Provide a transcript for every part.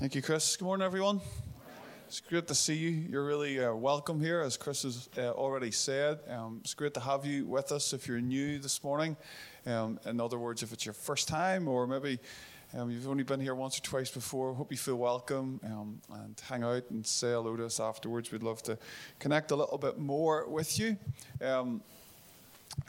Thank you, Chris. Good morning, everyone. It's great to see you. You're really uh, welcome here, as Chris has uh, already said. Um, it's great to have you with us if you're new this morning. Um, in other words, if it's your first time or maybe um, you've only been here once or twice before, hope you feel welcome um, and hang out and say hello to us afterwards. We'd love to connect a little bit more with you. Um,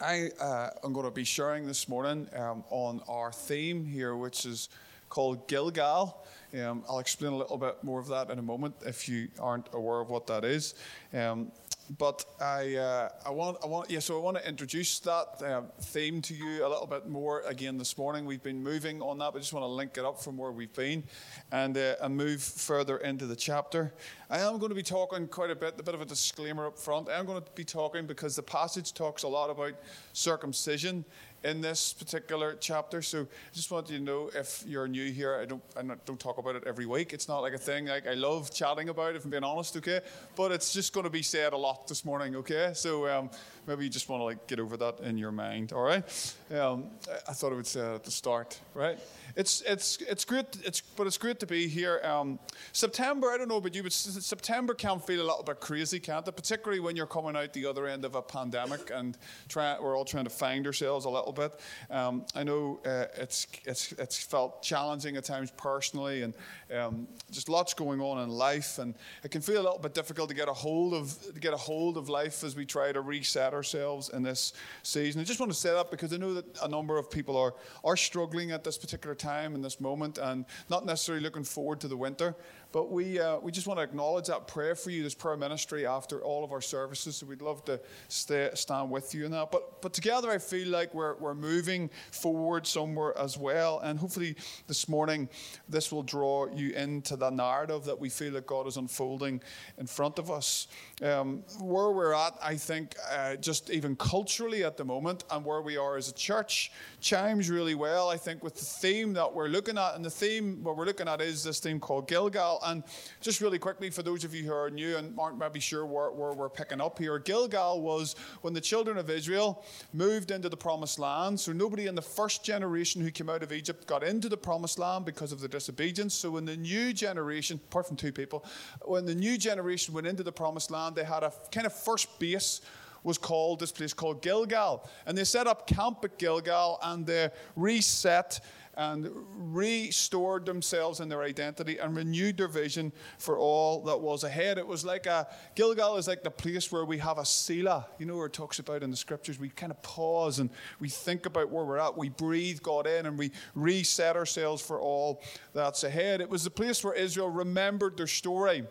I uh, am going to be sharing this morning um, on our theme here, which is called Gilgal. Um, I'll explain a little bit more of that in a moment if you aren't aware of what that is. Um, but I, uh, I want, I want, yeah. So I want to introduce that uh, theme to you a little bit more again this morning. We've been moving on that, but I just want to link it up from where we've been, and uh, and move further into the chapter. I am going to be talking quite a bit. A bit of a disclaimer up front. I am going to be talking because the passage talks a lot about circumcision in this particular chapter. So I just want you to know if you're new here, I don't I don't talk about it every week. It's not like a thing like I love chatting about it, if I'm being honest, okay? But it's just going to be said a lot this morning, okay? So um, maybe you just want to like get over that in your mind, all right? Um, I thought I would say at the start, right? It's it's it's great. It's but it's great to be here. Um, September, I don't know about you, but September can feel a little bit crazy, can't it? Particularly when you're coming out the other end of a pandemic and try, we're all trying to find ourselves a little bit. Um, I know uh, it's it's it's felt challenging at times personally, and um, just lots going on in life, and it can feel a little bit difficult to get a hold of get a hold of life as we try to reset ourselves in this season. I just want to say that because I know that a number of people are are struggling at this particular time time in this moment and not necessarily looking forward to the winter. But we, uh, we just want to acknowledge that prayer for you, this prayer ministry after all of our services. So we'd love to stay, stand with you in that. But, but together, I feel like we're, we're moving forward somewhere as well. And hopefully, this morning, this will draw you into the narrative that we feel that God is unfolding in front of us. Um, where we're at, I think, uh, just even culturally at the moment, and where we are as a church, chimes really well, I think, with the theme that we're looking at. And the theme, what we're looking at, is this theme called Gilgal. And just really quickly, for those of you who are new and aren't maybe sure where, where we're picking up here, Gilgal was when the children of Israel moved into the promised land. So nobody in the first generation who came out of Egypt got into the promised land because of the disobedience. So when the new generation, apart from two people, when the new generation went into the promised land, they had a kind of first base was called this place called Gilgal. And they set up camp at Gilgal and they reset and restored themselves in their identity and renewed their vision for all that was ahead. It was like a Gilgal is like the place where we have a Selah, you know, where it talks about in the scriptures. We kind of pause and we think about where we're at. We breathe God in and we reset ourselves for all that's ahead. It was the place where Israel remembered their story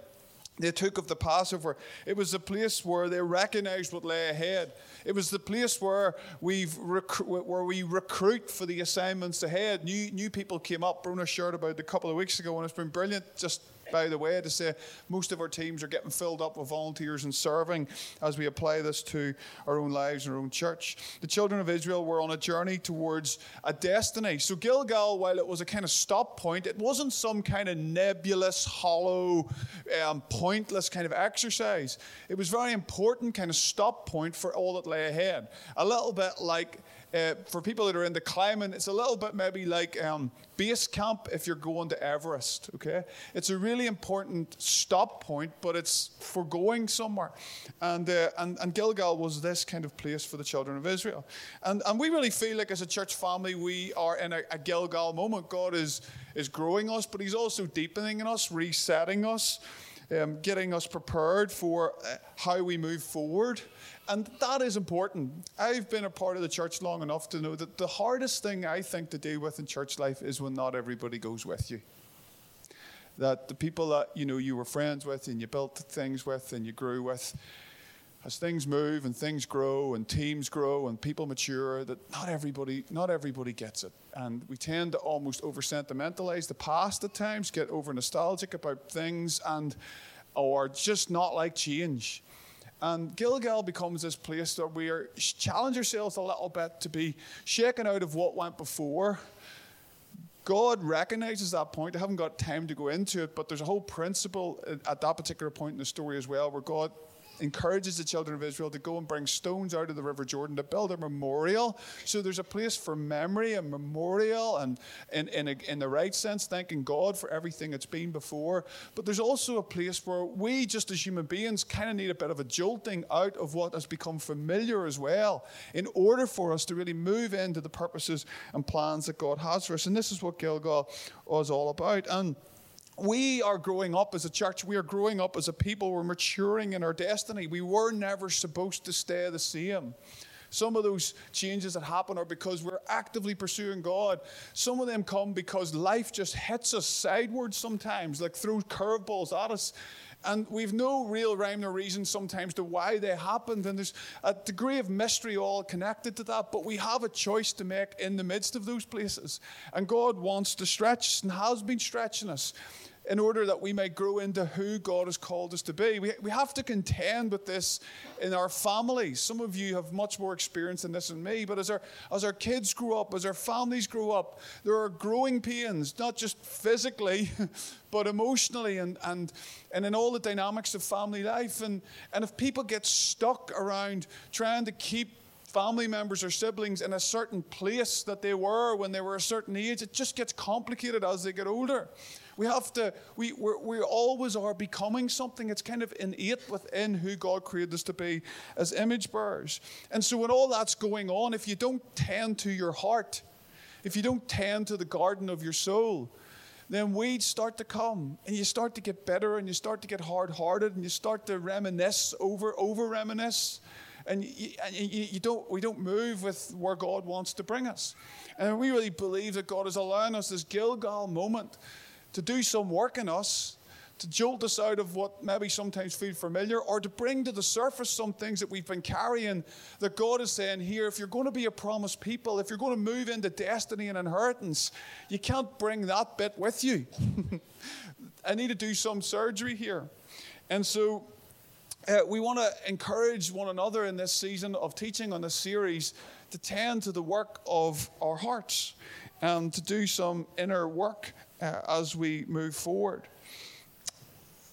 they took of the Passover. It was the place where they recognized what lay ahead. It was the place where, we've rec- where we recruit for the assignments ahead. New, new people came up. Bruno shared about it a couple of weeks ago, and it's been brilliant just by the way, to say most of our teams are getting filled up with volunteers and serving as we apply this to our own lives and our own church. The children of Israel were on a journey towards a destiny. So Gilgal, while it was a kind of stop point, it wasn't some kind of nebulous, hollow, um, pointless kind of exercise. It was very important kind of stop point for all that lay ahead. A little bit like uh, for people that are into climbing, it's a little bit maybe like um, base camp if you're going to Everest, okay? It's a really important stop point, but it's for going somewhere. And, uh, and, and Gilgal was this kind of place for the children of Israel. And, and we really feel like as a church family, we are in a, a Gilgal moment. God is, is growing us, but He's also deepening us, resetting us. Um, getting us prepared for uh, how we move forward. And that is important. I've been a part of the church long enough to know that the hardest thing I think to deal with in church life is when not everybody goes with you. That the people that you know you were friends with and you built things with and you grew with, as things move and things grow and teams grow and people mature, that not everybody not everybody gets it. And we tend to almost over sentimentalize the past at times, get over nostalgic about things and or just not like change. And Gilgal becomes this place where we challenge ourselves a little bit to be shaken out of what went before. God recognizes that point. I haven't got time to go into it, but there's a whole principle at that particular point in the story as well where God encourages the children of Israel to go and bring stones out of the River Jordan to build a memorial. So there's a place for memory, a memorial, and in, in, a, in the right sense, thanking God for everything that's been before. But there's also a place where we, just as human beings, kind of need a bit of a jolting out of what has become familiar as well in order for us to really move into the purposes and plans that God has for us. And this is what Gilgal was all about. And we are growing up as a church. We are growing up as a people. We're maturing in our destiny. We were never supposed to stay the same. Some of those changes that happen are because we're actively pursuing God. Some of them come because life just hits us sideways sometimes, like throws curveballs at us. And we've no real rhyme or reason sometimes to why they happened. And there's a degree of mystery all connected to that. But we have a choice to make in the midst of those places. And God wants to stretch us and has been stretching us in order that we may grow into who God has called us to be. We, we have to contend with this in our families. Some of you have much more experience in this than me, but as our, as our kids grow up, as our families grow up, there are growing pains, not just physically, but emotionally and, and, and in all the dynamics of family life. And, and if people get stuck around trying to keep family members or siblings in a certain place that they were when they were a certain age, it just gets complicated as they get older. We have to, we, we're, we always are becoming something. It's kind of innate within who God created us to be as image bearers. And so, when all that's going on, if you don't tend to your heart, if you don't tend to the garden of your soul, then weeds start to come and you start to get better and you start to get hard hearted and you start to reminisce over, over reminisce. And, you, and you, you, don't, we don't move with where God wants to bring us. And we really believe that God is allowing us this Gilgal moment to do some work in us, to jolt us out of what maybe sometimes feel familiar, or to bring to the surface some things that we've been carrying that God is saying here, if you're going to be a promised people, if you're going to move into destiny and inheritance, you can't bring that bit with you. I need to do some surgery here. And so uh, we want to encourage one another in this season of teaching on this series to tend to the work of our hearts and to do some inner work uh, as we move forward.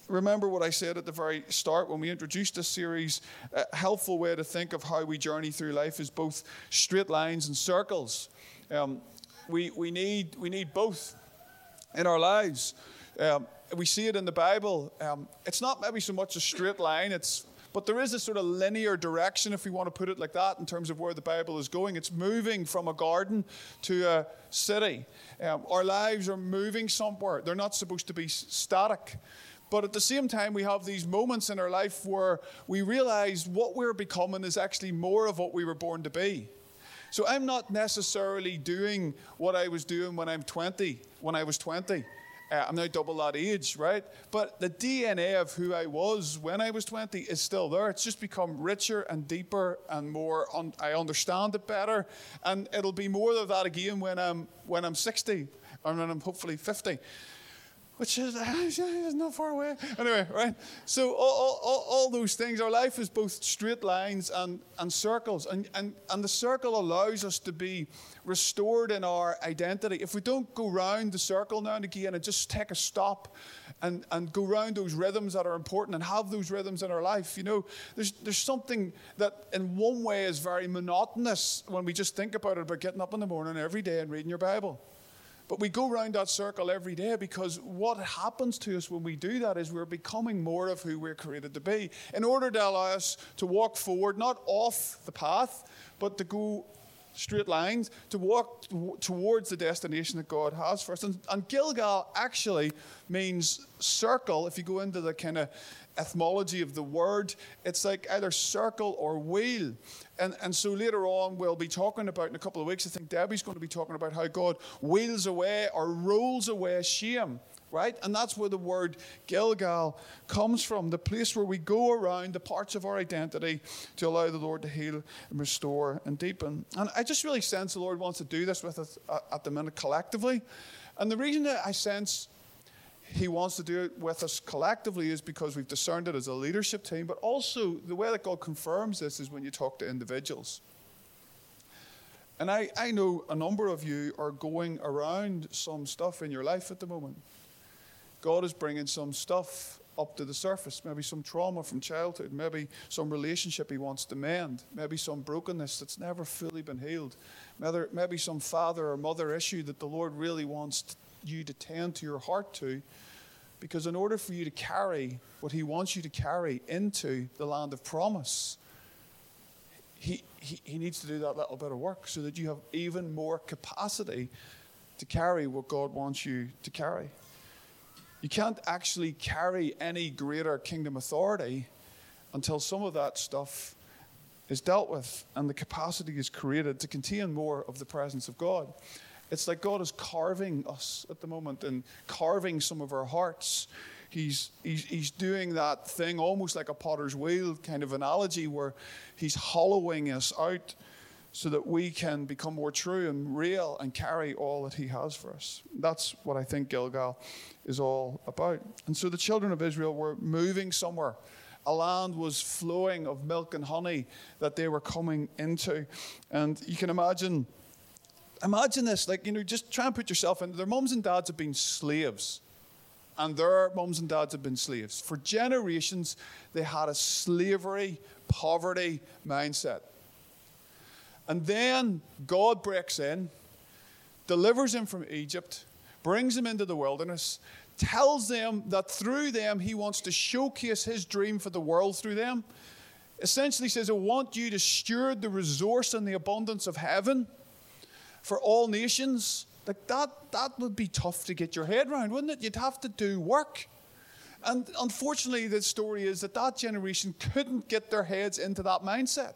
Remember what I said at the very start when we introduced this series. A helpful way to think of how we journey through life is both straight lines and circles. Um, we, we, need, we need both in our lives. Um, we see it in the Bible. Um, it's not maybe so much a straight line, it's but there is a sort of linear direction, if we want to put it like that, in terms of where the Bible is going. It's moving from a garden to a city. Um, our lives are moving somewhere, they're not supposed to be static. But at the same time, we have these moments in our life where we realize what we're becoming is actually more of what we were born to be. So I'm not necessarily doing what I was doing when I'm 20, when I was 20. Uh, I'm now double that age, right? But the DNA of who I was when I was 20 is still there. It's just become richer and deeper and more. Un- I understand it better, and it'll be more of that again when I'm when I'm 60 and when I'm hopefully 50 which is, not far away. Anyway, right? So, all, all, all, those things, our life is both straight lines and, and circles. And, and, and the circle allows us to be restored in our identity. If we don't go round the circle now and again and just take a stop and, and go round those rhythms that are important and have those rhythms in our life, you know, there's, there's something that in one way is very monotonous when we just think about it about getting up in the morning every day and reading your Bible. But we go around that circle every day because what happens to us when we do that is we're becoming more of who we're created to be. In order to allow us to walk forward, not off the path, but to go straight lines, to walk towards the destination that God has for us. And, and Gilgal actually means circle, if you go into the kind of etymology of the word, it's like either circle or wheel. And, and so later on, we'll be talking about in a couple of weeks, I think Debbie's going to be talking about how God wheels away or rolls away shame right? And that's where the word Gilgal comes from, the place where we go around the parts of our identity to allow the Lord to heal and restore and deepen. And I just really sense the Lord wants to do this with us uh, at the minute collectively. And the reason that I sense he wants to do it with us collectively is because we've discerned it as a leadership team, but also the way that God confirms this is when you talk to individuals. And I, I know a number of you are going around some stuff in your life at the moment. God is bringing some stuff up to the surface. Maybe some trauma from childhood, maybe some relationship he wants to mend, maybe some brokenness that's never fully been healed, maybe, some father or mother issue that the Lord really wants you to tend to your heart to. Because in order for you to carry what he wants you to carry into the land of promise, he, he, he needs to do that little bit of work so that you have even more capacity to carry what God wants you to carry. You can't actually carry any greater kingdom authority until some of that stuff is dealt with and the capacity is created to contain more of the presence of God. It's like God is carving us at the moment and carving some of our hearts. He's, he's, he's doing that thing almost like a potter's wheel kind of analogy where he's hollowing us out so that we can become more true and real and carry all that He has for us. That's what I think Gilgal is all about. And so the children of Israel were moving somewhere. A land was flowing of milk and honey that they were coming into. And you can imagine, imagine this, like, you know, just try and put yourself in. Their mums and dads have been slaves. And their mums and dads have been slaves. For generations, they had a slavery, poverty mindset. And then God breaks in, delivers him from Egypt, brings him into the wilderness, tells them that through them he wants to showcase his dream for the world through them. Essentially says, I want you to steward the resource and the abundance of heaven for all nations. Like that, that would be tough to get your head around, wouldn't it? You'd have to do work. And unfortunately, the story is that that generation couldn't get their heads into that mindset.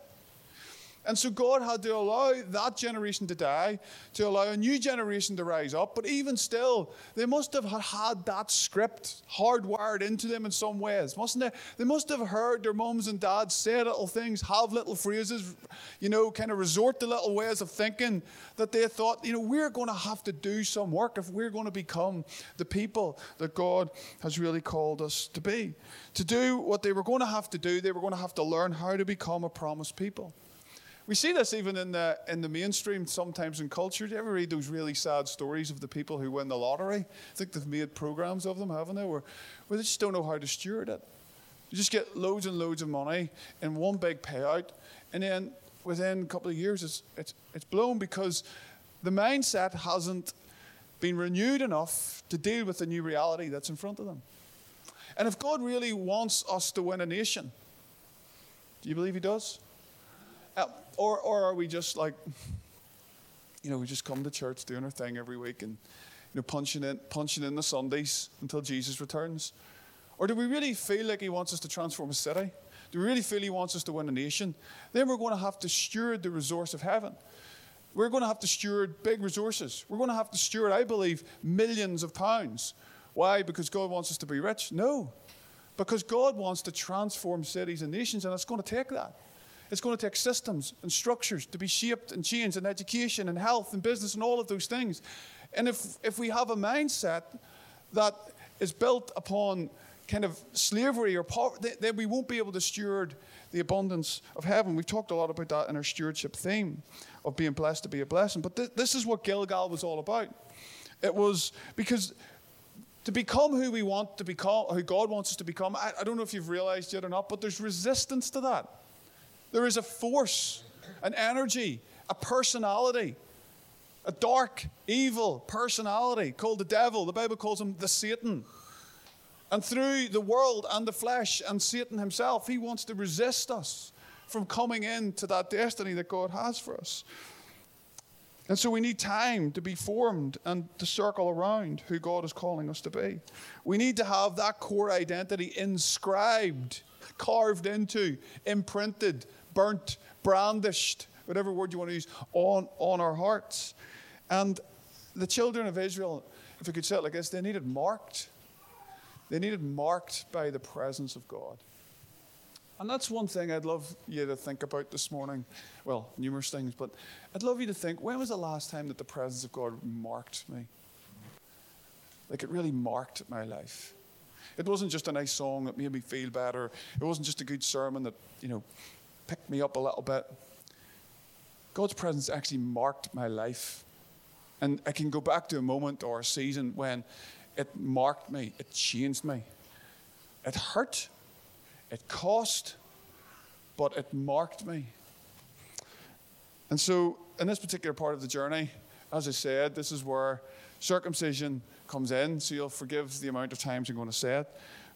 And so God had to allow that generation to die, to allow a new generation to rise up. But even still, they must have had that script hardwired into them in some ways, mustn't they? They must have heard their mums and dads say little things, have little phrases, you know, kind of resort to little ways of thinking that they thought, you know, we're going to have to do some work if we're going to become the people that God has really called us to be. To do what they were going to have to do, they were going to have to learn how to become a promised people. We see this even in the, in the mainstream sometimes in culture. Do you ever read those really sad stories of the people who win the lottery? I think they've made programs of them, haven't they? Where, where they just don't know how to steward it. You just get loads and loads of money in one big payout, and then within a couple of years, it's, it's, it's blown because the mindset hasn't been renewed enough to deal with the new reality that's in front of them. And if God really wants us to win a nation, do you believe He does? Uh, or, or are we just like, you know, we just come to church doing our thing every week and, you know, punching in, punching in the Sundays until Jesus returns? Or do we really feel like He wants us to transform a city? Do we really feel He wants us to win a nation? Then we're going to have to steward the resource of heaven. We're going to have to steward big resources. We're going to have to steward, I believe, millions of pounds. Why? Because God wants us to be rich? No. Because God wants to transform cities and nations, and it's going to take that. It's going to take systems and structures to be shaped and changed in education and health and business and all of those things. And if, if we have a mindset that is built upon kind of slavery or poverty, then we won't be able to steward the abundance of heaven. We've talked a lot about that in our stewardship theme of being blessed to be a blessing. But th- this is what Gilgal was all about. It was because to become who we want to become, who God wants us to become, I, I don't know if you've realized yet or not, but there's resistance to that. There is a force, an energy, a personality, a dark, evil personality called the devil. The Bible calls him the Satan. And through the world and the flesh and Satan himself, he wants to resist us from coming into that destiny that God has for us. And so we need time to be formed and to circle around who God is calling us to be. We need to have that core identity inscribed, carved into, imprinted, burnt, brandished, whatever word you want to use, on, on our hearts. And the children of Israel, if we could say it like this, they needed marked. They needed marked by the presence of God. And that's one thing I'd love you to think about this morning. Well, numerous things, but I'd love you to think when was the last time that the presence of God marked me? Like it really marked my life. It wasn't just a nice song that made me feel better. It wasn't just a good sermon that, you know, picked me up a little bit. God's presence actually marked my life. And I can go back to a moment or a season when it marked me, it changed me. It hurt, it cost, but it marked me. And so, in this particular part of the journey, as I said, this is where circumcision comes in, so you'll forgive the amount of times I'm going to say it.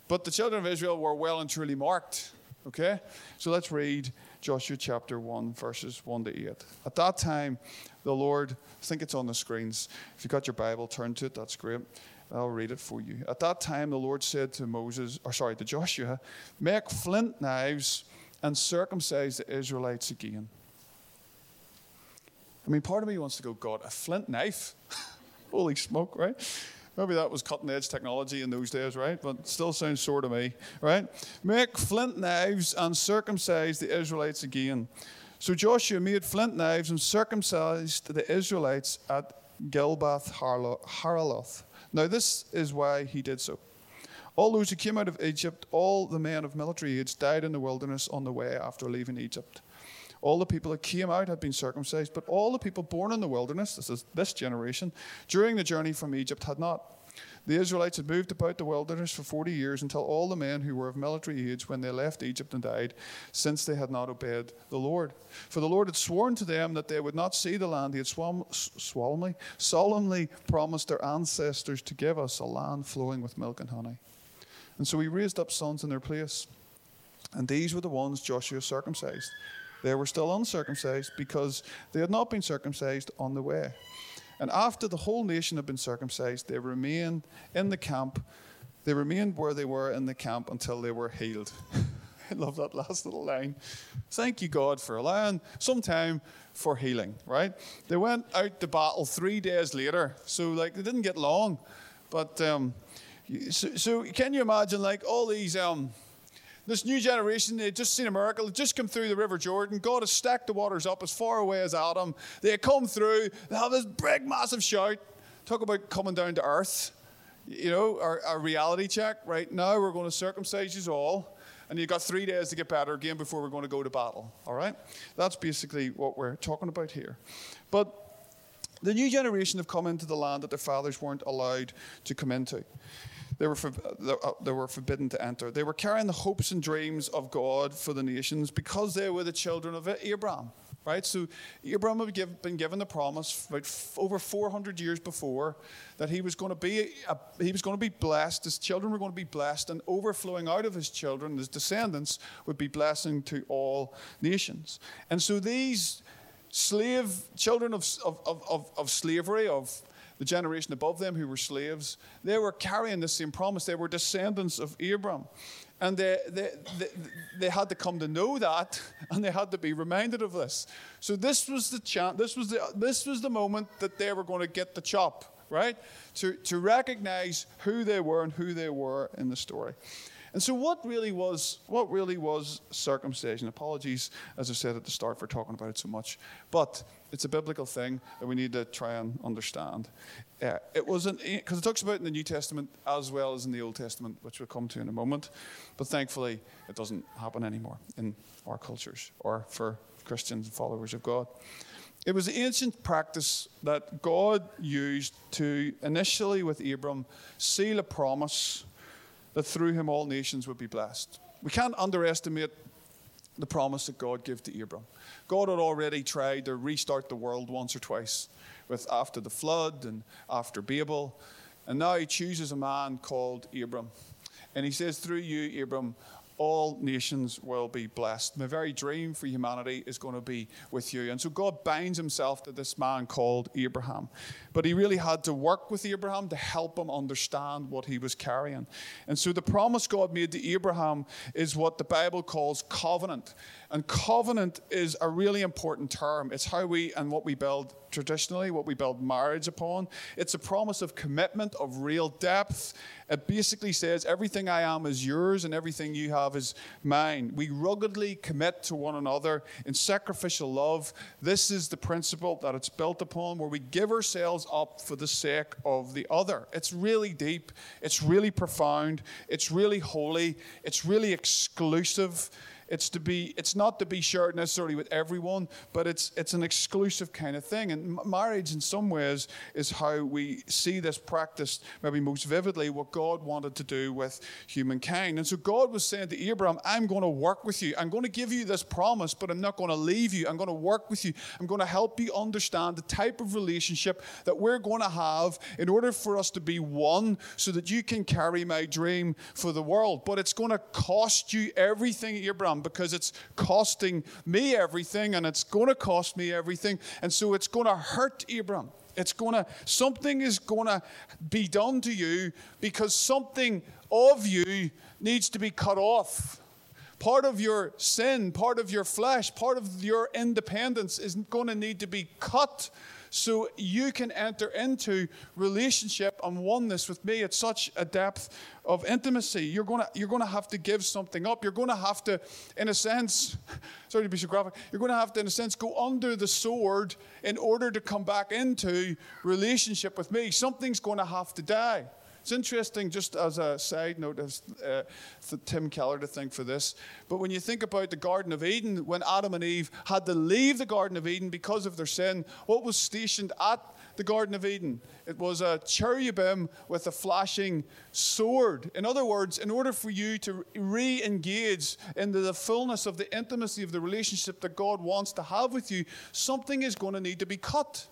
But the children of Israel were well and truly marked. Okay? So let's read Joshua chapter 1, verses 1 to 8. At that time, the Lord, I think it's on the screens. If you've got your Bible, turn to it, that's great. I'll read it for you. At that time, the Lord said to Moses, or sorry, to Joshua, Make flint knives and circumcise the Israelites again. I mean, part of me wants to go, God, a flint knife? Holy smoke, right? Maybe that was cutting edge technology in those days, right? But still sounds sore to me, right? Make flint knives and circumcise the Israelites again. So Joshua made flint knives and circumcised the Israelites at Gibeath Haaraloth. Now, this is why he did so. All those who came out of Egypt, all the men of military age, died in the wilderness on the way after leaving Egypt. All the people that came out had been circumcised, but all the people born in the wilderness, this is this generation, during the journey from Egypt had not. The Israelites had moved about the wilderness for 40 years until all the men who were of military age when they left Egypt and died, since they had not obeyed the Lord. For the Lord had sworn to them that they would not see the land he had solemnly, solemnly promised their ancestors to give us, a land flowing with milk and honey. And so he raised up sons in their place. And these were the ones Joshua circumcised. They were still uncircumcised because they had not been circumcised on the way. And after the whole nation had been circumcised, they remained in the camp. They remained where they were in the camp until they were healed. I love that last little line. Thank you, God, for allowing some time for healing, right? They went out to battle three days later. So, like, they didn't get long. But, um, so, so can you imagine, like, all these. Um, this new generation, they just seen a miracle. They just come through the River Jordan. God has stacked the waters up as far away as Adam. They come through. They have this big, massive shout. Talk about coming down to earth. You know, our, our reality check. Right now, we're going to circumcise you all. And you've got three days to get better again before we're going to go to battle. All right? That's basically what we're talking about here. But the new generation have come into the land that their fathers weren't allowed to come into they were, for, uh, they were forbidden to enter. They were carrying the hopes and dreams of God for the nations because they were the children of Abraham. Right, so Abraham had give, been given the promise about over 400 years before that he was going to be a, he was going to be blessed. His children were going to be blessed, and overflowing out of his children, his descendants, would be blessing to all nations. And so these slave children of, of, of, of slavery, of the generation above them who were slaves, they were carrying the same promise. They were descendants of Abram. And they, they, they, they, had to come to know that, and they had to be reminded of this. So this was the chance, this was the, this was the moment that they were going to get the chop, right? To, to recognize who they were and who they were in the story. And so, what really was what really was circumcision? Apologies, as I said at the start, for talking about it so much, but it's a biblical thing that we need to try and understand. Uh, it wasn't because it talks about in the New Testament as well as in the Old Testament, which we'll come to in a moment. But thankfully, it doesn't happen anymore in our cultures or for Christians and followers of God. It was ancient practice that God used to initially with Abram seal a promise that through him all nations would be blessed. We can't underestimate the promise that God gave to Abram. God had already tried to restart the world once or twice, with after the flood and after Babel, and now he chooses a man called Abram. And he says, Through you, Abram, all nations will be blessed. My very dream for humanity is going to be with you. And so God binds himself to this man called Abraham. But he really had to work with Abraham to help him understand what he was carrying. And so the promise God made to Abraham is what the Bible calls covenant. And covenant is a really important term. It's how we and what we build traditionally, what we build marriage upon. It's a promise of commitment, of real depth. It basically says, Everything I am is yours and everything you have is mine. We ruggedly commit to one another in sacrificial love. This is the principle that it's built upon, where we give ourselves up for the sake of the other. It's really deep, it's really profound, it's really holy, it's really exclusive. It's to be it's not to be shared necessarily with everyone, but it's it's an exclusive kind of thing. And marriage, in some ways, is how we see this practiced maybe most vividly what God wanted to do with humankind. And so God was saying to Abraham, "I'm going to work with you. I'm going to give you this promise, but I'm not going to leave you. I'm going to work with you. I'm going to help you understand the type of relationship that we're going to have in order for us to be one, so that you can carry my dream for the world. But it's going to cost you everything, Abraham." Because it's costing me everything and it's going to cost me everything. And so it's going to hurt Abram. It's going to, something is going to be done to you because something of you needs to be cut off. Part of your sin, part of your flesh, part of your independence is going to need to be cut so you can enter into relationship and oneness with me at such a depth of intimacy. You're going to, you're going to have to give something up. You're going to have to, in a sense, sorry to be so graphic, you're going to have to, in a sense, go under the sword in order to come back into relationship with me. Something's going to have to die. It's interesting, just as a side note, as uh, Tim Keller to think for this. But when you think about the Garden of Eden, when Adam and Eve had to leave the Garden of Eden because of their sin, what was stationed at the Garden of Eden? It was a cherubim with a flashing sword. In other words, in order for you to re engage into the fullness of the intimacy of the relationship that God wants to have with you, something is going to need to be cut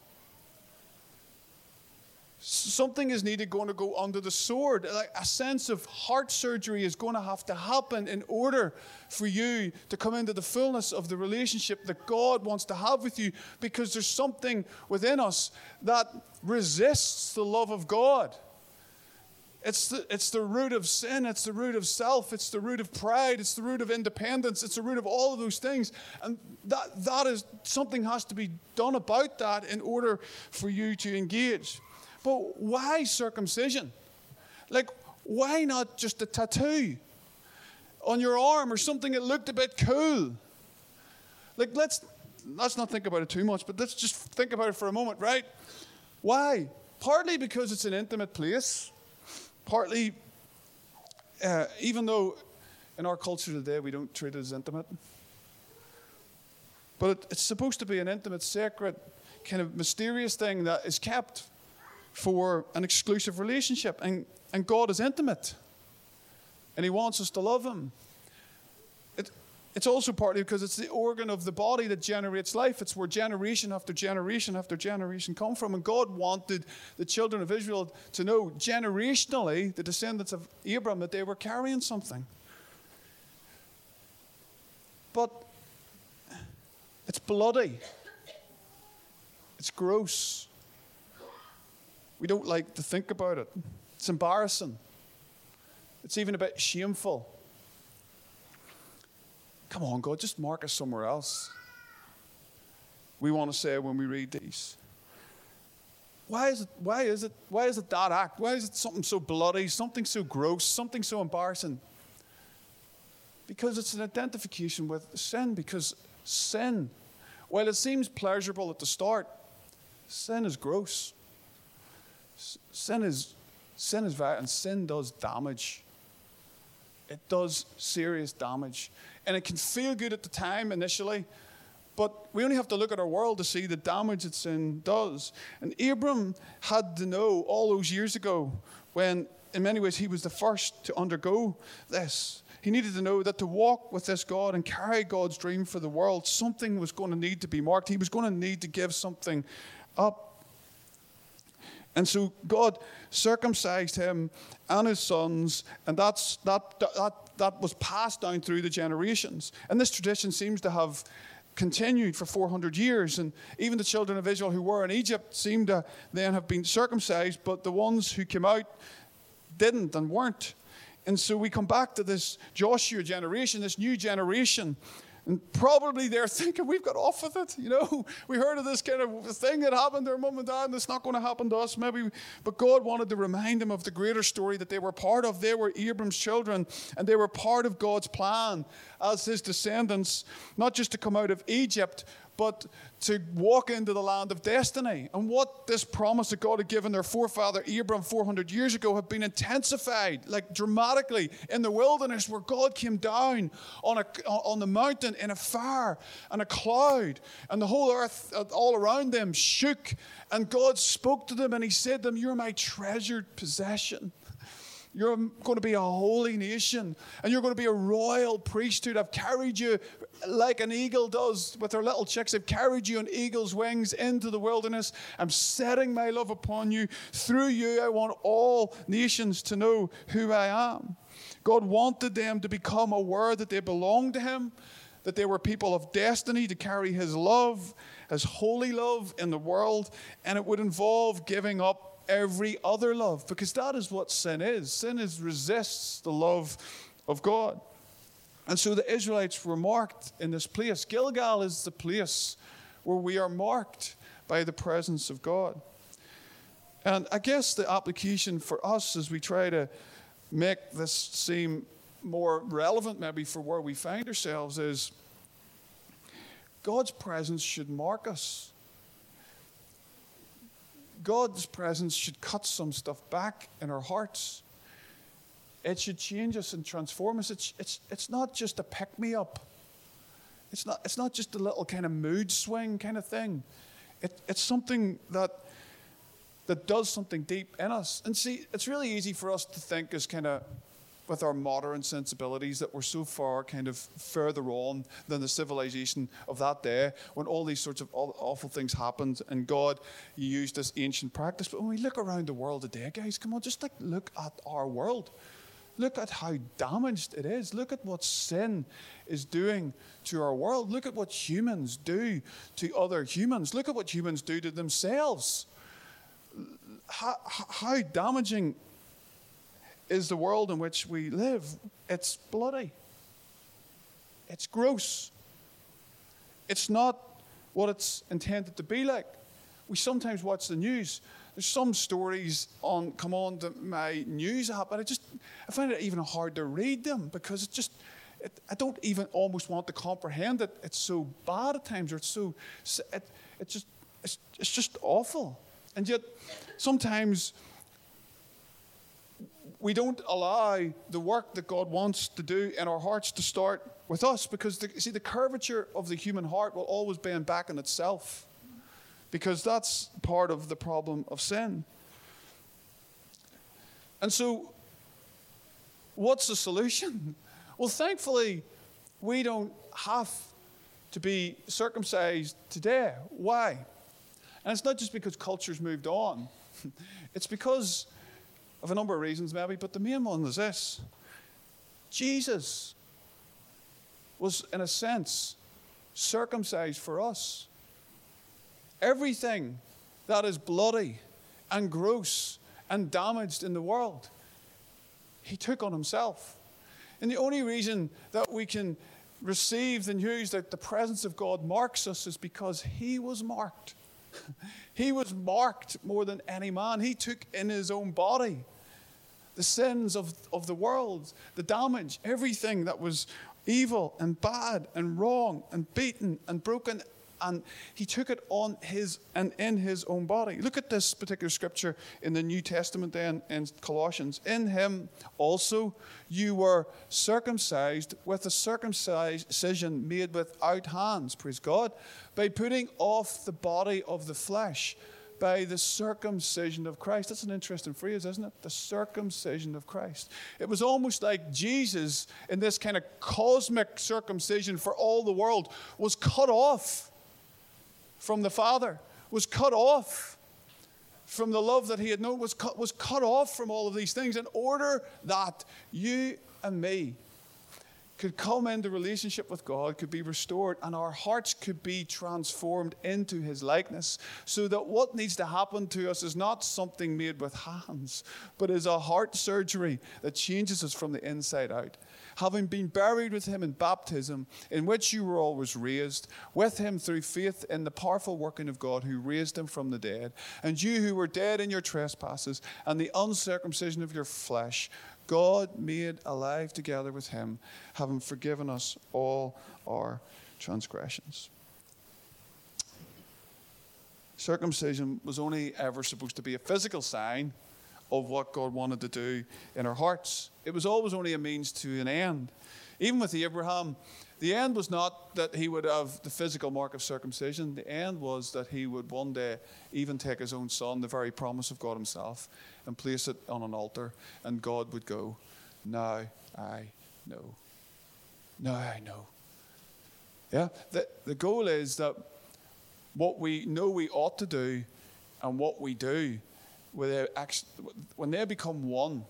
something is needed going to go under the sword. Like a sense of heart surgery is going to have to happen in order for you to come into the fullness of the relationship that God wants to have with you because there's something within us that resists the love of God. It's the, it's the root of sin. It's the root of self. It's the root of pride. It's the root of independence. It's the root of all of those things. And that, that is something has to be done about that in order for you to engage. But why circumcision? Like, why not just a tattoo on your arm or something that looked a bit cool? Like, let's, let's not think about it too much, but let's just think about it for a moment, right? Why? Partly because it's an intimate place, partly, uh, even though in our culture today we don't treat it as intimate, but it's supposed to be an intimate, sacred, kind of mysterious thing that is kept for an exclusive relationship. And, and God is intimate. And He wants us to love Him. It, it's also partly because it's the organ of the body that generates life. It's where generation after generation after generation come from. And God wanted the children of Israel to know generationally, the descendants of Abram, that they were carrying something. But it's bloody. It's gross. We don't like to think about it. It's embarrassing. It's even a bit shameful. Come on, God, just mark us somewhere else. We want to say when we read these. Why is it, why is it, why is it that act? Why is it something so bloody, something so gross, something so embarrassing? Because it's an identification with sin, because sin, while it seems pleasurable at the start, sin is gross. Sin is sin is bad, and sin does damage. It does serious damage. And it can feel good at the time initially, but we only have to look at our world to see the damage that sin does. And Abram had to know all those years ago when, in many ways, he was the first to undergo this. He needed to know that to walk with this God and carry God's dream for the world, something was going to need to be marked. He was going to need to give something up. And so God circumcised him and his sons, and that's, that, that, that was passed down through the generations. And this tradition seems to have continued for 400 years. And even the children of Israel who were in Egypt seem to then have been circumcised, but the ones who came out didn't and weren't. And so we come back to this Joshua generation, this new generation and probably they're thinking, we've got off with it. You know, we heard of this kind of thing that happened to our mom and dad, and it's not going to happen to us, maybe. But God wanted to remind them of the greater story that they were part of. They were Abram's children, and they were part of God's plan as his descendants, not just to come out of Egypt, but to walk into the land of destiny. And what this promise that God had given their forefather Abram 400 years ago had been intensified, like dramatically, in the wilderness where God came down on, a, on the mountain in a fire and a cloud, and the whole earth uh, all around them shook. And God spoke to them and He said to them, You're my treasured possession. You're going to be a holy nation and you're going to be a royal priesthood. I've carried you like an eagle does with her little chicks. I've carried you on eagle's wings into the wilderness. I'm setting my love upon you. Through you, I want all nations to know who I am. God wanted them to become aware that they belonged to Him, that they were people of destiny to carry His love, His holy love in the world, and it would involve giving up every other love, because that is what sin is. Sin is resists the love of God. And so the Israelites were marked in this place. Gilgal is the place where we are marked by the presence of God. And I guess the application for us as we try to make this seem more relevant, maybe for where we find ourselves, is God's presence should mark us. God's presence should cut some stuff back in our hearts. It should change us and transform us. It's, it's, it's not just a pick me up, it's not, it's not just a little kind of mood swing kind of thing. It, it's something that, that does something deep in us. And see, it's really easy for us to think as kind of with our modern sensibilities that we're so far kind of further on than the civilization of that day when all these sorts of awful things happened and God used this ancient practice. But when we look around the world today, guys, come on, just like look at our world. Look at how damaged it is. Look at what sin is doing to our world. Look at what humans do to other humans. Look at what humans do to themselves. How, how damaging is the world in which we live. It's bloody, it's gross, it's not what it's intended to be like. We sometimes watch the news. There's some stories on come on to my news app, and I just I find it even hard to read them because it just it, I don't even almost want to comprehend it. It's so bad at times, or it's so it, it just it's, it's just awful. And yet sometimes we don't allow the work that God wants to do in our hearts to start with us because, the, see, the curvature of the human heart will always bend back on itself because that's part of the problem of sin. And so, what's the solution? Well, thankfully, we don't have to be circumcised today. Why? And it's not just because culture's moved on, it's because of a number of reasons, maybe, but the main one is this Jesus was, in a sense, circumcised for us. Everything that is bloody and gross and damaged in the world, he took on himself. And the only reason that we can receive the news that the presence of God marks us is because he was marked. he was marked more than any man. He took in his own body the sins of, of the world, the damage, everything that was evil and bad and wrong and beaten and broken. And he took it on his and in his own body. Look at this particular scripture in the New Testament then in Colossians. In him also you were circumcised with a circumcision made without hands, praise God, by putting off the body of the flesh by the circumcision of Christ. That's an interesting phrase, isn't it? The circumcision of Christ. It was almost like Jesus, in this kind of cosmic circumcision for all the world, was cut off from the Father, was cut off from the love that he had known, was cut, was cut off from all of these things in order that you and me could come into relationship with God, could be restored, and our hearts could be transformed into His likeness. So that what needs to happen to us is not something made with hands, but is a heart surgery that changes us from the inside out. Having been buried with Him in baptism, in which you were always raised, with Him through faith in the powerful working of God who raised Him from the dead, and you who were dead in your trespasses and the uncircumcision of your flesh, God made alive together with him, having forgiven us all our transgressions. Circumcision was only ever supposed to be a physical sign of what God wanted to do in our hearts. It was always only a means to an end. Even with Abraham, the end was not that he would have the physical mark of circumcision. The end was that he would one day even take his own son, the very promise of God Himself, and place it on an altar, and God would go, Now I know. Now I know. Yeah? The, the goal is that what we know we ought to do and what we do, when they become one,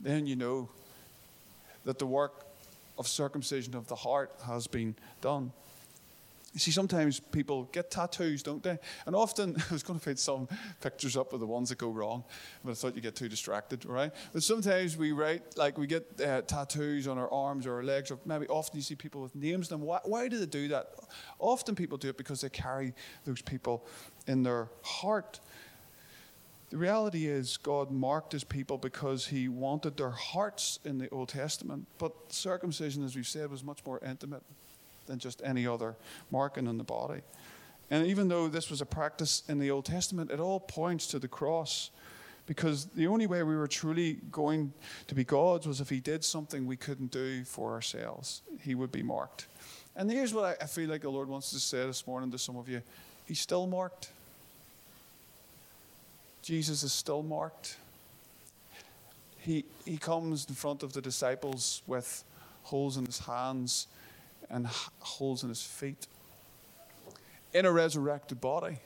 then you know that the work of circumcision of the heart has been done. You see, sometimes people get tattoos, don't they? And often, I was going to put some pictures up of the ones that go wrong, but I thought you get too distracted, right? But sometimes we write, like we get uh, tattoos on our arms or our legs, or maybe often you see people with names. Then why, why do they do that? Often people do it because they carry those people in their heart. The reality is, God marked his people because he wanted their hearts in the Old Testament. But circumcision, as we've said, was much more intimate than just any other marking on the body. And even though this was a practice in the Old Testament, it all points to the cross. Because the only way we were truly going to be God's was if He did something we couldn't do for ourselves. He would be marked. And here's what I feel like the Lord wants to say this morning to some of you He's still marked. Jesus is still marked. He, he comes in front of the disciples with holes in his hands and holes in his feet in a resurrected body.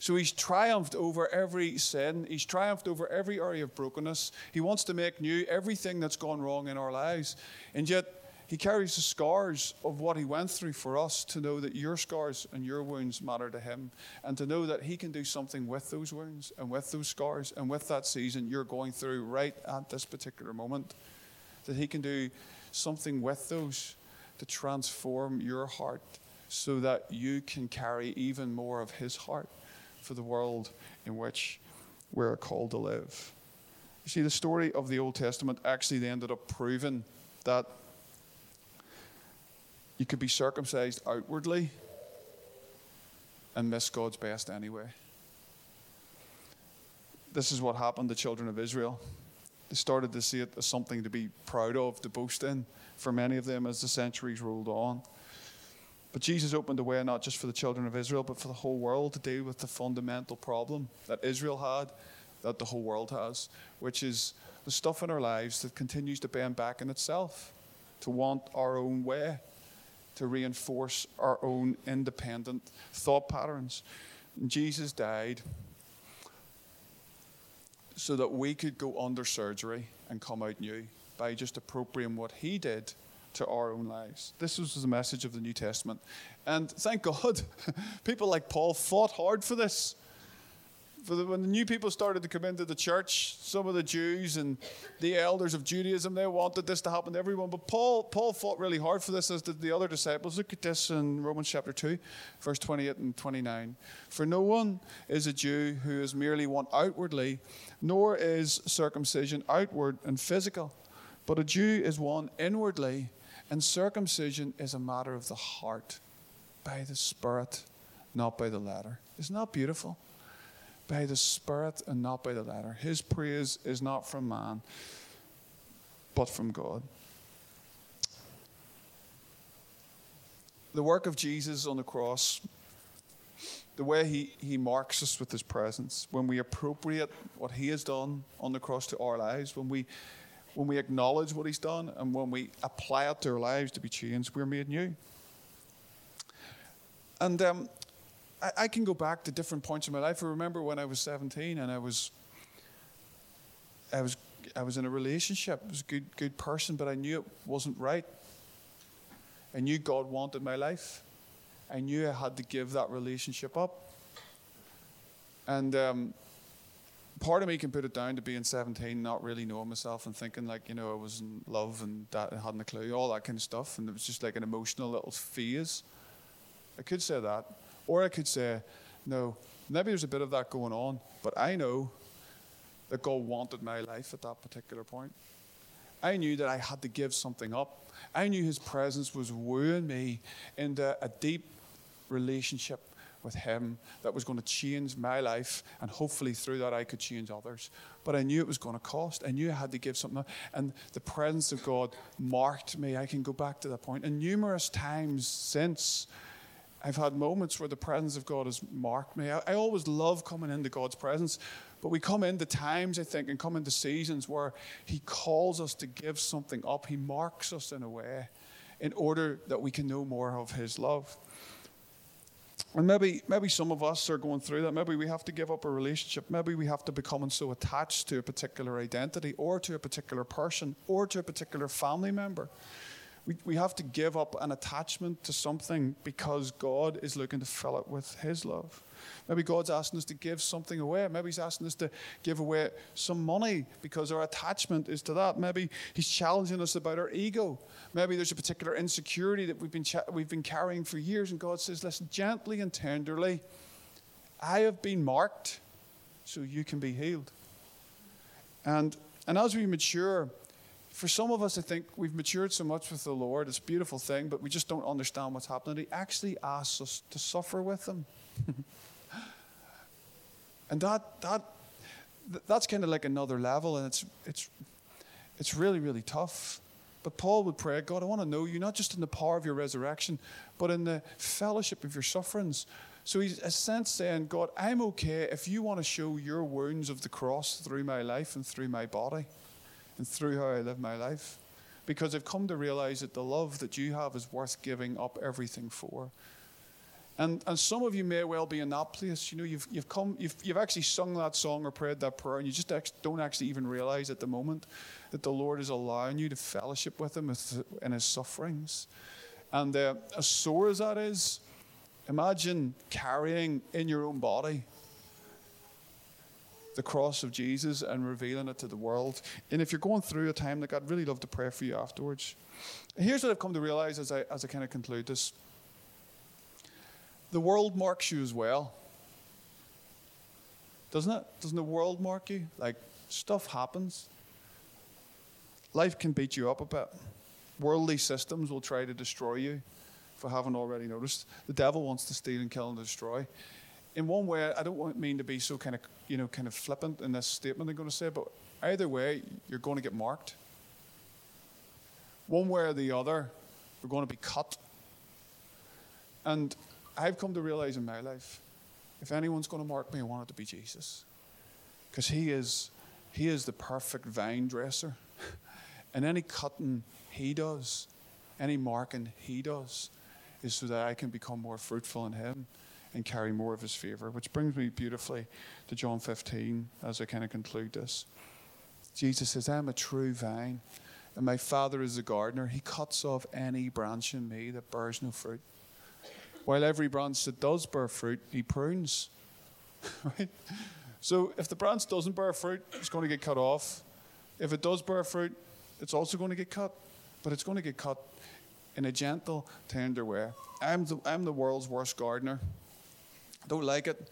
So he's triumphed over every sin. He's triumphed over every area of brokenness. He wants to make new everything that's gone wrong in our lives. And yet, he carries the scars of what he went through for us to know that your scars and your wounds matter to him, and to know that he can do something with those wounds and with those scars and with that season you're going through right at this particular moment. That he can do something with those to transform your heart so that you can carry even more of his heart for the world in which we're called to live. You see, the story of the Old Testament actually ended up proving that you could be circumcised outwardly and miss God's best anyway. This is what happened to children of Israel. They started to see it as something to be proud of, to boast in for many of them as the centuries rolled on. But Jesus opened the way not just for the children of Israel, but for the whole world to deal with the fundamental problem that Israel had, that the whole world has, which is the stuff in our lives that continues to bend back in itself, to want our own way, to reinforce our own independent thought patterns. And Jesus died so that we could go under surgery and come out new by just appropriating what he did to our own lives. This was the message of the New Testament. And thank God, people like Paul fought hard for this for the, when the new people started to come into the church, some of the Jews and the elders of Judaism, they wanted this to happen to everyone. But Paul, Paul fought really hard for this, as did the other disciples. Look at this in Romans chapter 2, verse 28 and 29. For no one is a Jew who is merely one outwardly, nor is circumcision outward and physical. But a Jew is one inwardly, and circumcision is a matter of the heart, by the Spirit, not by the letter. Isn't that beautiful? By the Spirit and not by the letter. His praise is not from man, but from God. The work of Jesus on the cross, the way he, he marks us with his presence, when we appropriate what he has done on the cross to our lives, when we, when we acknowledge what he's done, and when we apply it to our lives to be changed, we're made new. And um, I, I can go back to different points in my life. I remember when I was 17 and I was, I was, I was in a relationship. I was a good, good person, but I knew it wasn't right. I knew God wanted my life. I knew I had to give that relationship up. And um, part of me can put it down to being 17, not really knowing myself and thinking like, you know, I was in love and that I hadn't a clue, all that kind of stuff. And it was just like an emotional little phase. I could say that. Or I could say, no, maybe there's a bit of that going on, but I know that God wanted my life at that particular point. I knew that I had to give something up. I knew His presence was wooing me into a deep relationship with Him that was going to change my life, and hopefully through that I could change others. But I knew it was going to cost. I knew I had to give something up. And the presence of God marked me. I can go back to that point. And numerous times since, I've had moments where the presence of God has marked me. I, I always love coming into God's presence, but we come into times, I think, and come into seasons where He calls us to give something up. He marks us in a way in order that we can know more of His love. And maybe, maybe some of us are going through that. Maybe we have to give up a relationship. Maybe we have to become so attached to a particular identity or to a particular person or to a particular family member. We, we have to give up an attachment to something because God is looking to fill it with His love. Maybe God's asking us to give something away. Maybe He's asking us to give away some money because our attachment is to that. Maybe He's challenging us about our ego. Maybe there's a particular insecurity that we've been, cha- we've been carrying for years, and God says, Listen, gently and tenderly, I have been marked so you can be healed. And, and as we mature, for some of us, I think we've matured so much with the Lord. It's a beautiful thing, but we just don't understand what's happening. He actually asks us to suffer with Him. and that, that, that's kind of like another level, and it's, it's, it's really, really tough. But Paul would pray, God, I want to know you not just in the power of your resurrection, but in the fellowship of your sufferings. So he's a sense saying, God, I'm okay if you want to show your wounds of the cross through my life and through my body and through how I live my life. Because I've come to realize that the love that you have is worth giving up everything for. And, and some of you may well be in that place. You know, you've, you've come, you've, you've actually sung that song or prayed that prayer, and you just ex- don't actually even realize at the moment that the Lord is allowing you to fellowship with Him in His sufferings. And uh, as sore as that is, imagine carrying in your own body the cross of Jesus and revealing it to the world. And if you're going through a time like that, I'd really love to pray for you afterwards. And here's what I've come to realize as I, as I kind of conclude this the world marks you as well. Doesn't it? Doesn't the world mark you? Like, stuff happens. Life can beat you up a bit. Worldly systems will try to destroy you, if I haven't already noticed. The devil wants to steal and kill and destroy in one way, I don't mean to be so kind of, you know, kind of flippant in this statement I'm going to say, but either way, you're going to get marked. One way or the other, we're going to be cut. And I've come to realize in my life, if anyone's going to mark me, I want it to be Jesus. Because he is, he is the perfect vine dresser. and any cutting he does, any marking he does, is so that I can become more fruitful in him and carry more of his favor. Which brings me beautifully to John 15 as I kind of conclude this. Jesus says, I'm a true vine, and my Father is the gardener. He cuts off any branch in me that bears no fruit. While every branch that does bear fruit, he prunes. right? So if the branch doesn't bear fruit, it's going to get cut off. If it does bear fruit, it's also going to get cut, but it's going to get cut in a gentle, tender way. I'm the, I'm the world's worst gardener. Don't like it.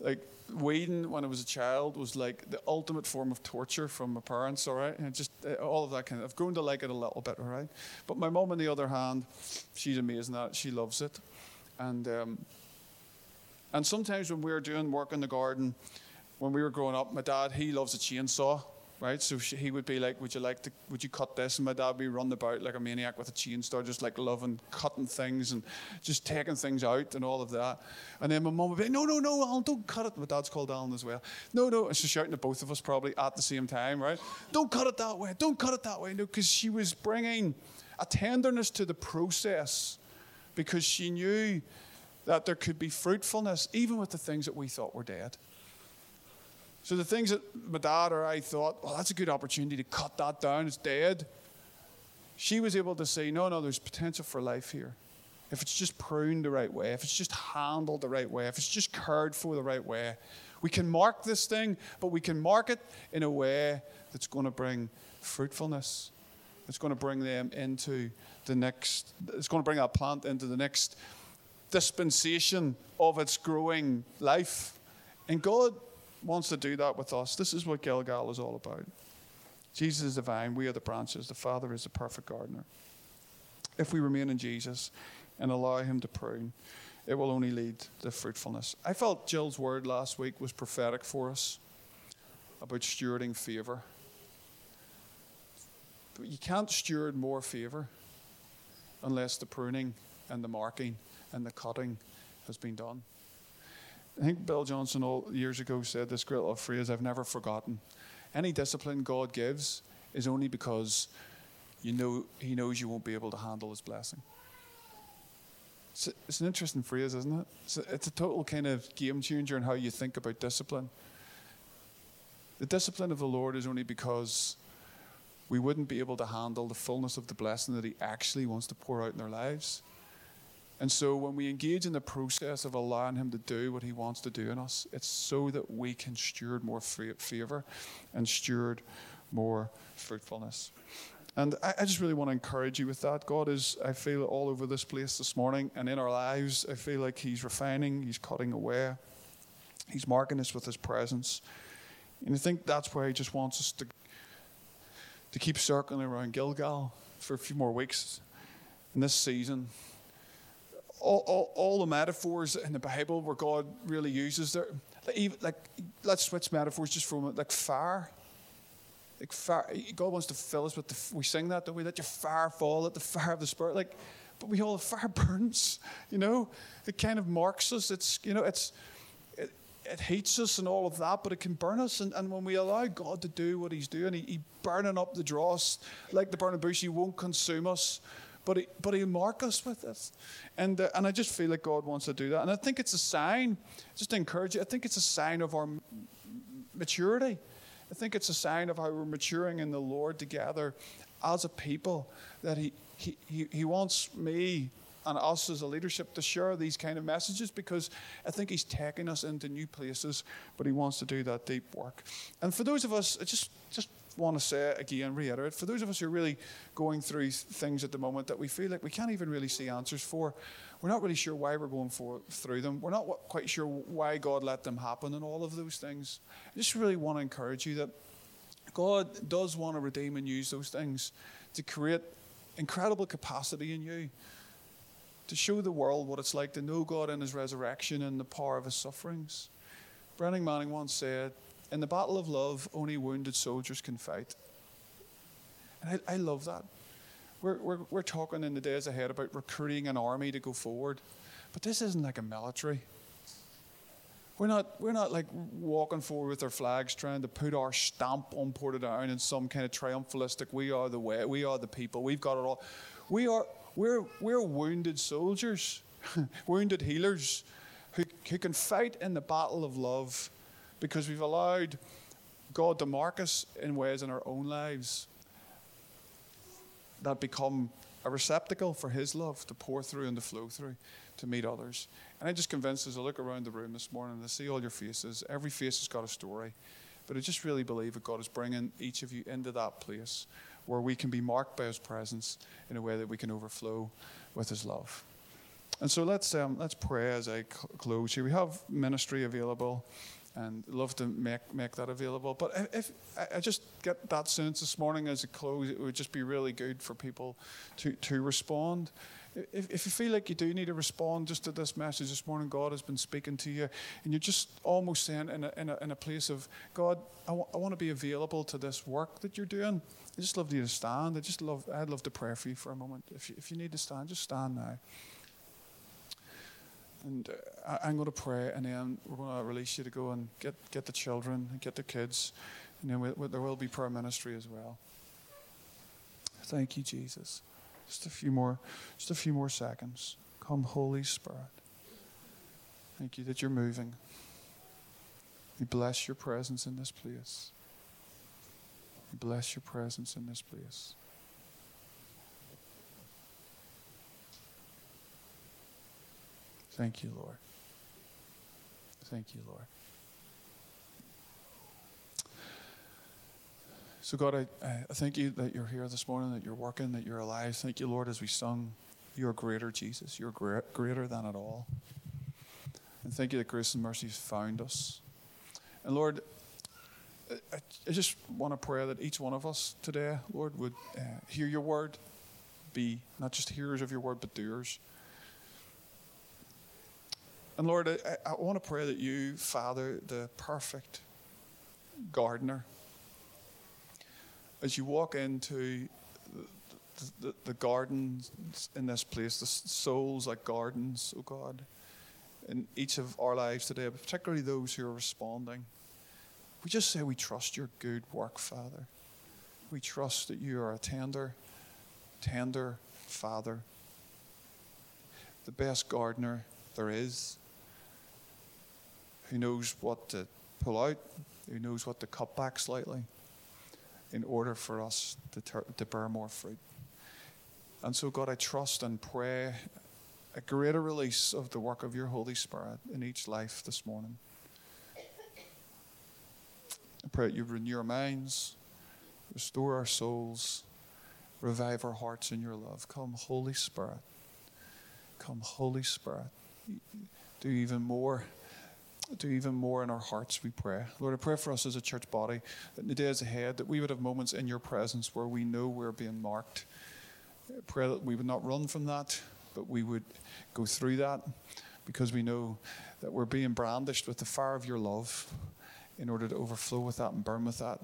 Like weeding when I was a child was like the ultimate form of torture from my parents. All right, and just uh, all of that kind of. I've grown to like it a little bit. All right, but my mom, on the other hand, she's amazing at it. She loves it, and um, and sometimes when we were doing work in the garden, when we were growing up, my dad he loves a chainsaw right? So she, he would be like, "Would you like to? Would you cut this?" And my dad would be running about like a maniac with a chainsaw, just like loving cutting things and just taking things out and all of that. And then my mum would be, "No, no, no, Alan, don't cut it." My dad's called Alan as well. No, no, and she's shouting at both of us probably at the same time, right? Don't cut it that way. Don't cut it that way. No, because she was bringing a tenderness to the process because she knew that there could be fruitfulness even with the things that we thought were dead. So the things that my dad or I thought, well, that's a good opportunity to cut that down, it's dead. She was able to say, no, no, there's potential for life here. If it's just pruned the right way, if it's just handled the right way, if it's just cared for the right way, we can mark this thing, but we can mark it in a way that's going to bring fruitfulness. It's going to bring them into the next, it's going to bring that plant into the next dispensation of its growing life. And God wants to do that with us. This is what Gilgal is all about. Jesus is the vine, we are the branches, the Father is the perfect gardener. If we remain in Jesus and allow Him to prune, it will only lead to fruitfulness. I felt Jill's word last week was prophetic for us about stewarding favor. But you can't steward more favor unless the pruning and the marking and the cutting has been done. I think Bill Johnson all years ago said this great little phrase I've never forgotten. Any discipline God gives is only because you know He knows you won't be able to handle His blessing. It's, a, it's an interesting phrase, isn't it? It's a, it's a total kind of game changer in how you think about discipline. The discipline of the Lord is only because we wouldn't be able to handle the fullness of the blessing that He actually wants to pour out in our lives. And so when we engage in the process of allowing Him to do what He wants to do in us, it's so that we can steward more favor and steward more fruitfulness. And I, I, just really want to encourage you with that. God is, I feel, all over this place this morning and in our lives. I feel like He's refining, He's cutting away, He's marking us with His presence. And I think that's why He just wants us to, to keep circling around Gilgal for a few more weeks in this season. All, all, all the metaphors in the Bible where God really uses there, like, let's switch metaphors just for a moment, like fire like fire, God wants to fill us with the. We sing that, don't we? Let your fire fall, let the fire of the Spirit. Like, but we all the fire burns. You know, it kind of marks us. It's you know, it's it, heats us and all of that, but it can burn us. And, and when we allow God to do what He's doing, He, he burning up the dross like the burning bush. He won't consume us but he, but he'll mark us with it. And, uh, and I just feel like God wants to do that. And I think it's a sign, just to encourage you, I think it's a sign of our maturity. I think it's a sign of how we're maturing in the Lord together as a people that He, he, he, he wants me and us as a leadership to share these kind of messages because I think He's taking us into new places, but He wants to do that deep work. And for those of us, just, just want to say again, reiterate, for those of us who are really going through things at the moment that we feel like we can't even really see answers for, we're not really sure why we're going for, through them. We're not quite sure why God let them happen and all of those things. I just really want to encourage you that God does want to redeem and use those things to create incredible capacity in you, to show the world what it's like to know God in His resurrection and the power of His sufferings. Brennan Manning once said, In the battle of love, only wounded soldiers can fight. And I, I love that. We're, we're, we're talking in the days ahead about recruiting an army to go forward. But this isn't like a military. We're not, we're not like walking forward with our flags trying to put our stamp on Portadown in some kind of triumphalistic, we are the way, we are the people, we've got it all. We are, we're, we're wounded soldiers, wounded healers who, who can fight in the battle of love because we've allowed God to mark us in ways in our own lives that become a receptacle for His love to pour through and to flow through to meet others. And I'm just convinced as I look around the room this morning and I see all your faces, every face has got a story. But I just really believe that God is bringing each of you into that place where we can be marked by His presence in a way that we can overflow with His love. And so let's um, let's pray as I close here. We have ministry available and love to make, make that available. But if, if I just get that sense this morning as a close, it would just be really good for people to, to respond. If, if you feel like you do need to respond just to this message this morning, God has been speaking to you, and you're just almost saying in a, in a, in a place of, God, I, w- I want to be available to this work that you're doing. I just love you to stand. I just love, I'd love to pray for you for a moment. If you, if you need to stand, just stand now. And uh, I, am going to pray, and then we're going to release you to go and get, get the children, and get the kids, and then we, we, there will be prayer ministry as well. Thank you, Jesus. Just a few more, just a few more seconds. Come, Holy Spirit. Thank you that you're moving. We bless your presence in this place. We bless your presence in this place. Thank you, Lord. Thank you, Lord. So, God, I, I thank you that you're here this morning, that you're working, that you're alive. Thank you, Lord, as we sung, you're greater, Jesus. You're greater than it all. And thank you that grace and mercy found us. And Lord, I, I just want to pray that each one of us today, Lord, would uh, hear your word, be not just hearers of your word, but doers. And Lord, I, I want to pray that you, Father, the perfect gardener, as you walk into the, the, the gardens in this place, the souls like gardens, oh God, in each of our lives today, but particularly those who are responding, we just say we trust your good work, Father. We trust that you are a tender, tender Father, the best gardener there is, who knows what to pull out, who knows what to cut back slightly in order for us to, ter- to bear more fruit. And so, God, I trust and pray a greater release of the work of your Holy Spirit in each life this morning. I pray that you renew our minds, restore our souls, revive our hearts in your love. Come, Holy Spirit. Come, Holy Spirit. Do even more. Do even more in our hearts, we pray. Lord, I pray for us as a church body that in the days ahead that we would have moments in your presence where we know we're being marked. I pray that we would not run from that, but we would go through that because we know that we're being brandished with the fire of your love in order to overflow with that and burn with that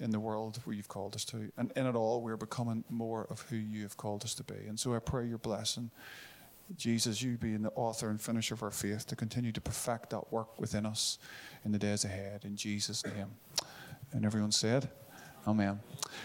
in the world where you've called us to. And in it all, we're becoming more of who you have called us to be. And so I pray your blessing. Jesus, you being the author and finisher of our faith, to continue to perfect that work within us in the days ahead. In Jesus' name. And everyone said, Amen.